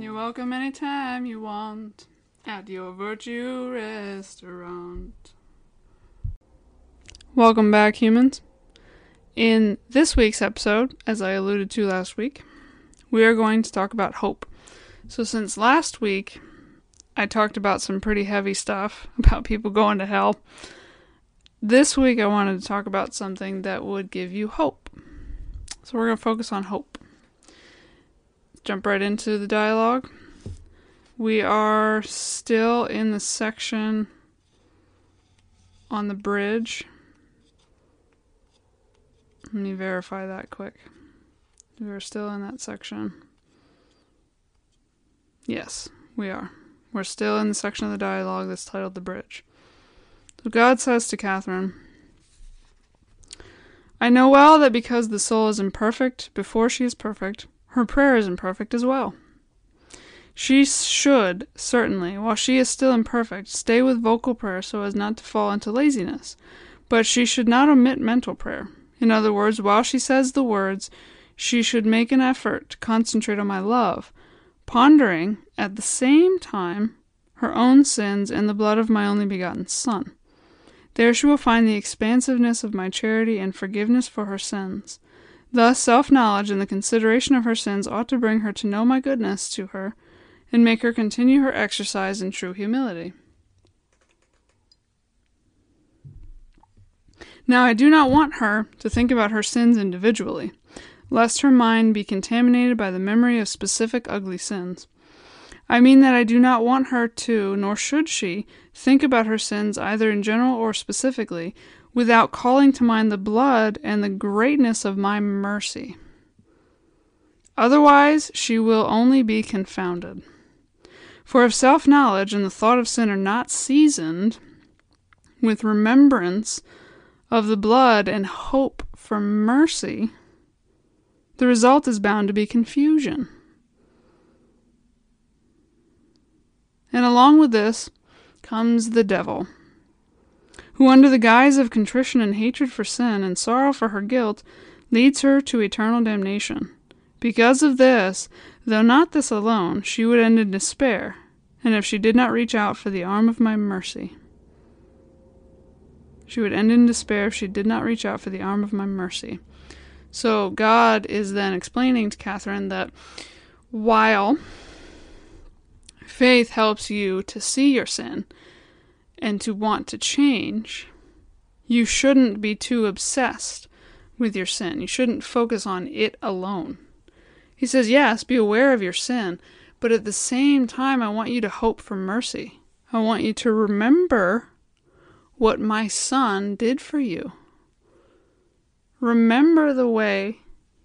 You're welcome anytime you want at your Virtue restaurant. Welcome back, humans. In this week's episode, as I alluded to last week, we are going to talk about hope. So, since last week I talked about some pretty heavy stuff about people going to hell, this week I wanted to talk about something that would give you hope. So, we're going to focus on hope jump right into the dialogue. We are still in the section on the bridge. Let me verify that quick. We're still in that section. Yes, we are. We're still in the section of the dialogue that's titled The Bridge. So God says to Catherine, I know well that because the soul is imperfect before she is perfect, her prayer is imperfect as well. She should, certainly, while she is still imperfect, stay with vocal prayer so as not to fall into laziness, but she should not omit mental prayer. In other words, while she says the words, she should make an effort to concentrate on my love, pondering at the same time her own sins and the blood of my only begotten Son. There she will find the expansiveness of my charity and forgiveness for her sins. Thus, self knowledge and the consideration of her sins ought to bring her to know my goodness to her and make her continue her exercise in true humility. Now, I do not want her to think about her sins individually, lest her mind be contaminated by the memory of specific ugly sins. I mean that I do not want her to, nor should she, think about her sins either in general or specifically, without calling to mind the blood and the greatness of my mercy. Otherwise, she will only be confounded. For if self knowledge and the thought of sin are not seasoned with remembrance of the blood and hope for mercy, the result is bound to be confusion. And along with this comes the devil who, under the guise of contrition and hatred for sin and sorrow for her guilt, leads her to eternal damnation. Because of this, though not this alone, she would end in despair, and if she did not reach out for the arm of my mercy. She would end in despair if she did not reach out for the arm of my mercy. So God is then explaining to Catherine that while faith helps you to see your sin and to want to change, you shouldn't be too obsessed with your sin. You shouldn't focus on it alone. He says, yes, be aware of your sin, but at the same time, I want you to hope for mercy. I want you to remember what my son did for you. Remember the way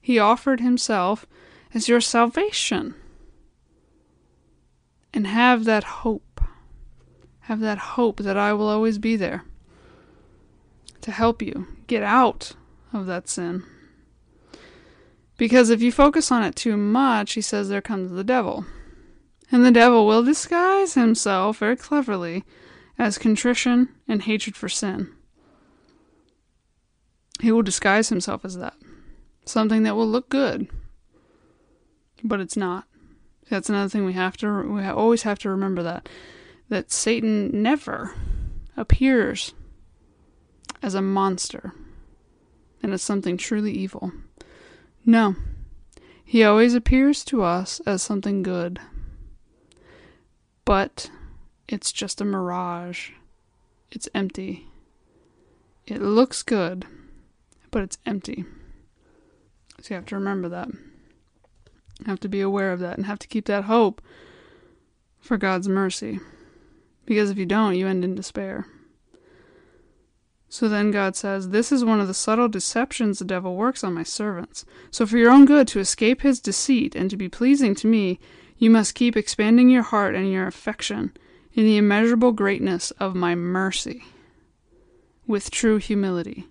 he offered himself as your salvation. And have that hope have that hope that I will always be there to help you get out of that sin. Because if you focus on it too much, he says there comes the devil. And the devil will disguise himself very cleverly as contrition and hatred for sin. He will disguise himself as that. Something that will look good, but it's not. That's another thing we have to we always have to remember that that Satan never appears as a monster and as something truly evil. No, he always appears to us as something good. But it's just a mirage. It's empty. It looks good, but it's empty. So you have to remember that. You have to be aware of that and have to keep that hope for God's mercy. Because if you don't, you end in despair. So then God says, This is one of the subtle deceptions the devil works on my servants. So for your own good, to escape his deceit and to be pleasing to me, you must keep expanding your heart and your affection in the immeasurable greatness of my mercy with true humility.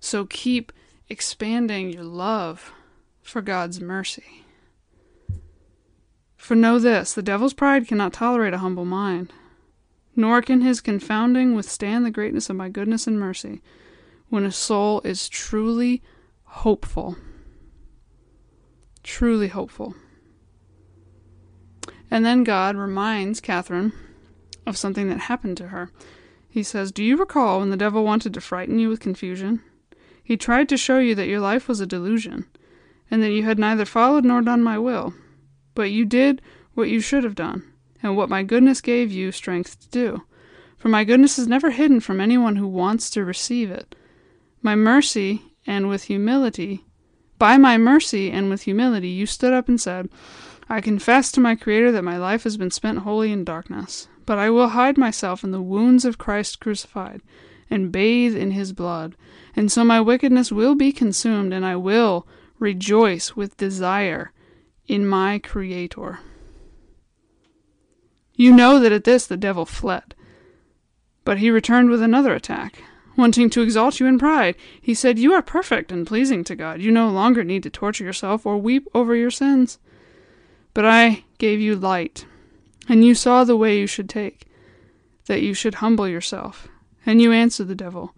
So keep expanding your love for God's mercy. For know this the devil's pride cannot tolerate a humble mind nor can his confounding withstand the greatness of my goodness and mercy when a soul is truly hopeful. Truly hopeful. And then God reminds Catherine of something that happened to her. He says, Do you recall when the devil wanted to frighten you with confusion? He tried to show you that your life was a delusion, and that you had neither followed nor done my will. But you did what you should have done, and what my goodness gave you strength to do. For my goodness is never hidden from anyone who wants to receive it. My mercy, and with humility, by my mercy and with humility, you stood up and said, I confess to my Creator that my life has been spent wholly in darkness. But I will hide myself in the wounds of Christ crucified, and bathe in his blood. And so my wickedness will be consumed, and I will rejoice with desire in my Creator. You know that at this the devil fled. But he returned with another attack. Wanting to exalt you in pride, he said, You are perfect and pleasing to God. You no longer need to torture yourself or weep over your sins. But I gave you light and you saw the way you should take, that you should humble yourself. And you answered the devil,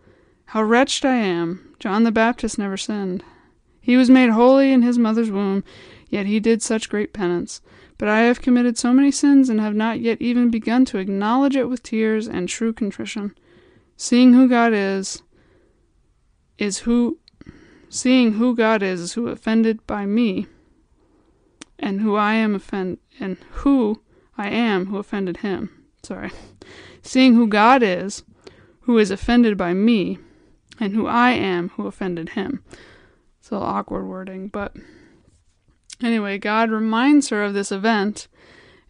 How wretched I am! John the Baptist never sinned. He was made holy in his mother's womb, yet he did such great penance. But I have committed so many sins and have not yet even begun to acknowledge it with tears and true contrition. Seeing who God is, is who seeing who God is is who offended by me, and who I am offend and who I am who offended him. Sorry. Seeing who God is, who is offended by me, and who I am who offended him. It's a little awkward wording, but anyway, God reminds her of this event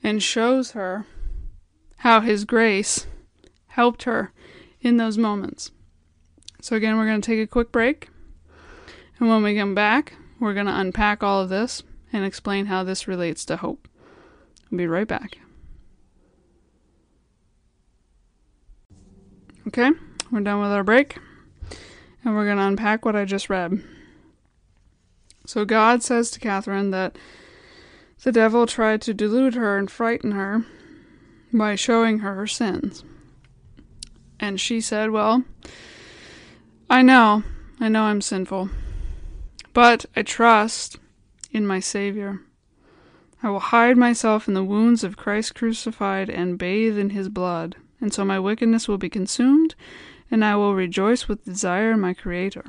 and shows her how his grace helped her in those moments. So, again, we're going to take a quick break. And when we come back, we're going to unpack all of this and explain how this relates to hope. We'll be right back. Okay, we're done with our break. And we're going to unpack what I just read. So God says to Catherine that the devil tried to delude her and frighten her by showing her her sins. And she said, Well, I know, I know I'm sinful, but I trust in my Savior. I will hide myself in the wounds of Christ crucified and bathe in his blood, and so my wickedness will be consumed, and I will rejoice with desire in my Creator.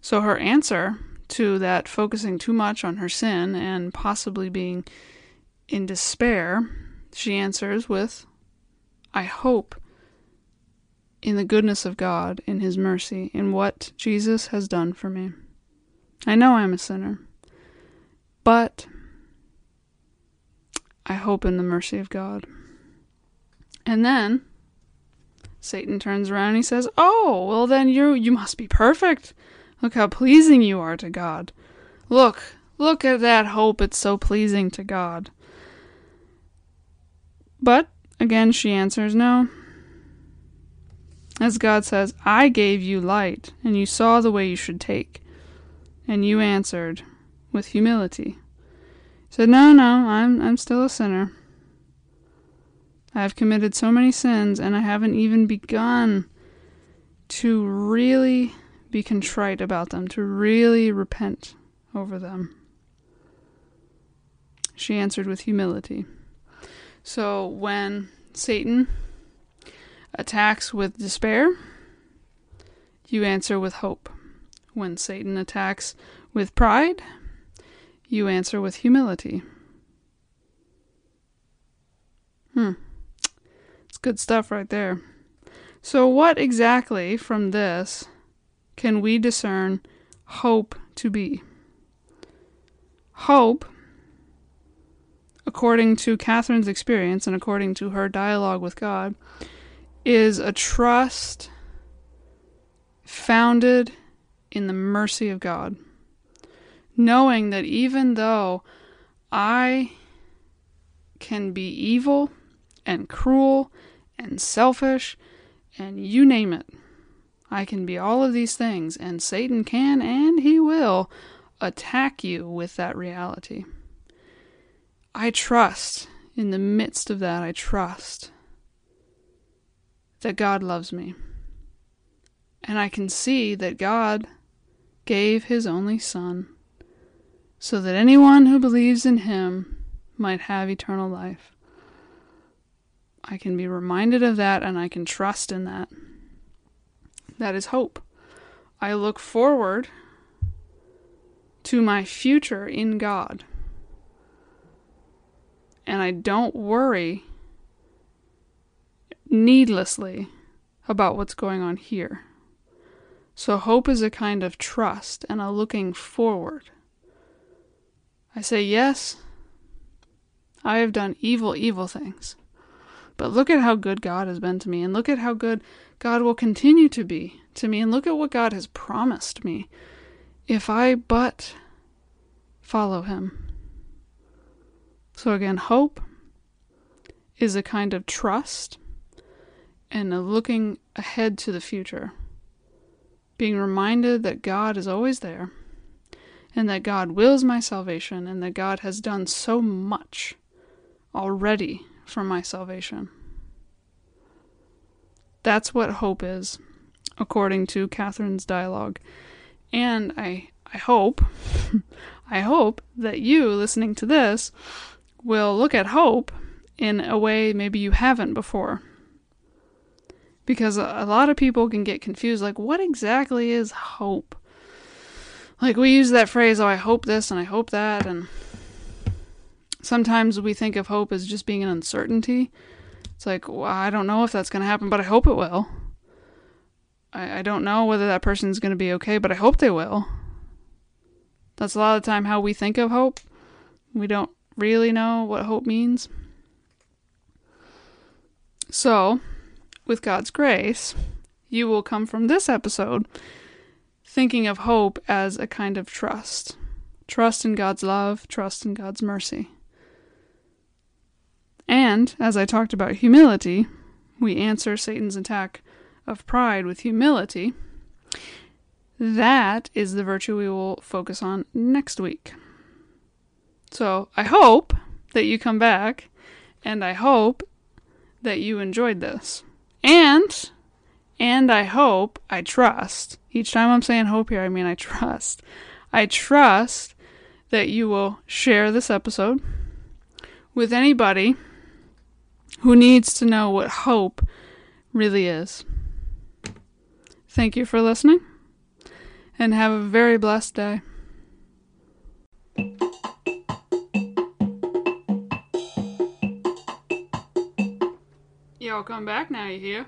So her answer to that focusing too much on her sin and possibly being in despair, she answers with, I hope in the goodness of God, in His mercy, in what Jesus has done for me. I know I'm a sinner. But I hope in the mercy of God. And then Satan turns around and he says, "Oh, well then you you must be perfect. Look how pleasing you are to God. Look, look at that hope. It's so pleasing to God." But again she answers, "No." As God says, "I gave you light, and you saw the way you should take." And you answered, with humility. Said, No, no, I'm I'm still a sinner. I have committed so many sins and I haven't even begun to really be contrite about them, to really repent over them. She answered with humility. So when Satan attacks with despair, you answer with hope. When Satan attacks with pride, you answer with humility. Hmm. It's good stuff right there. So, what exactly from this can we discern hope to be? Hope, according to Catherine's experience and according to her dialogue with God, is a trust founded in the mercy of God knowing that even though I can be evil and cruel and selfish and you name it, I can be all of these things, and Satan can and he will attack you with that reality. I trust in the midst of that, I trust that God loves me. And I can see that God gave his only Son so that anyone who believes in him might have eternal life. I can be reminded of that and I can trust in that. That is hope. I look forward to my future in God. And I don't worry needlessly about what's going on here. So, hope is a kind of trust and a looking forward. I say, Yes, I have done evil, evil things. But look at how good God has been to me, and look at how good God will continue to be to me, and look at what God has promised me if I but follow Him. So, again, hope is a kind of trust and a looking ahead to the future, being reminded that God is always there and that God wills my salvation and that God has done so much already for my salvation. That's what hope is, according to Catherine's dialogue. And I I hope I hope that you listening to this will look at hope in a way maybe you haven't before. Because a, lot of people can get confused like what exactly is hope? Like we use that phrase, oh I hope this and I hope that and sometimes we think of hope as just being an uncertainty. It's like, well, I don't know if that's going to happen, but I hope it will. I, I don't know whether that person's going to be okay, but I hope they will. That's a lot of the time how we think of hope. We don't really know what hope means. So, with God's grace, you will come from this episode thinking of hope as a kind of trust. Trust in God's love, trust in God's mercy. And, as I talked about humility, we answer Satan's attack of pride with humility. That is the virtue we will focus on next week. So I hope that you come back, and I hope that you enjoyed this. And, and I hope, I trust, each time I'm saying hope here, I mean I trust. I trust that you will share this episode with anybody who needs to know what hope really is. Thank you for listening and have a very blessed day. Y'all come back now, you hear?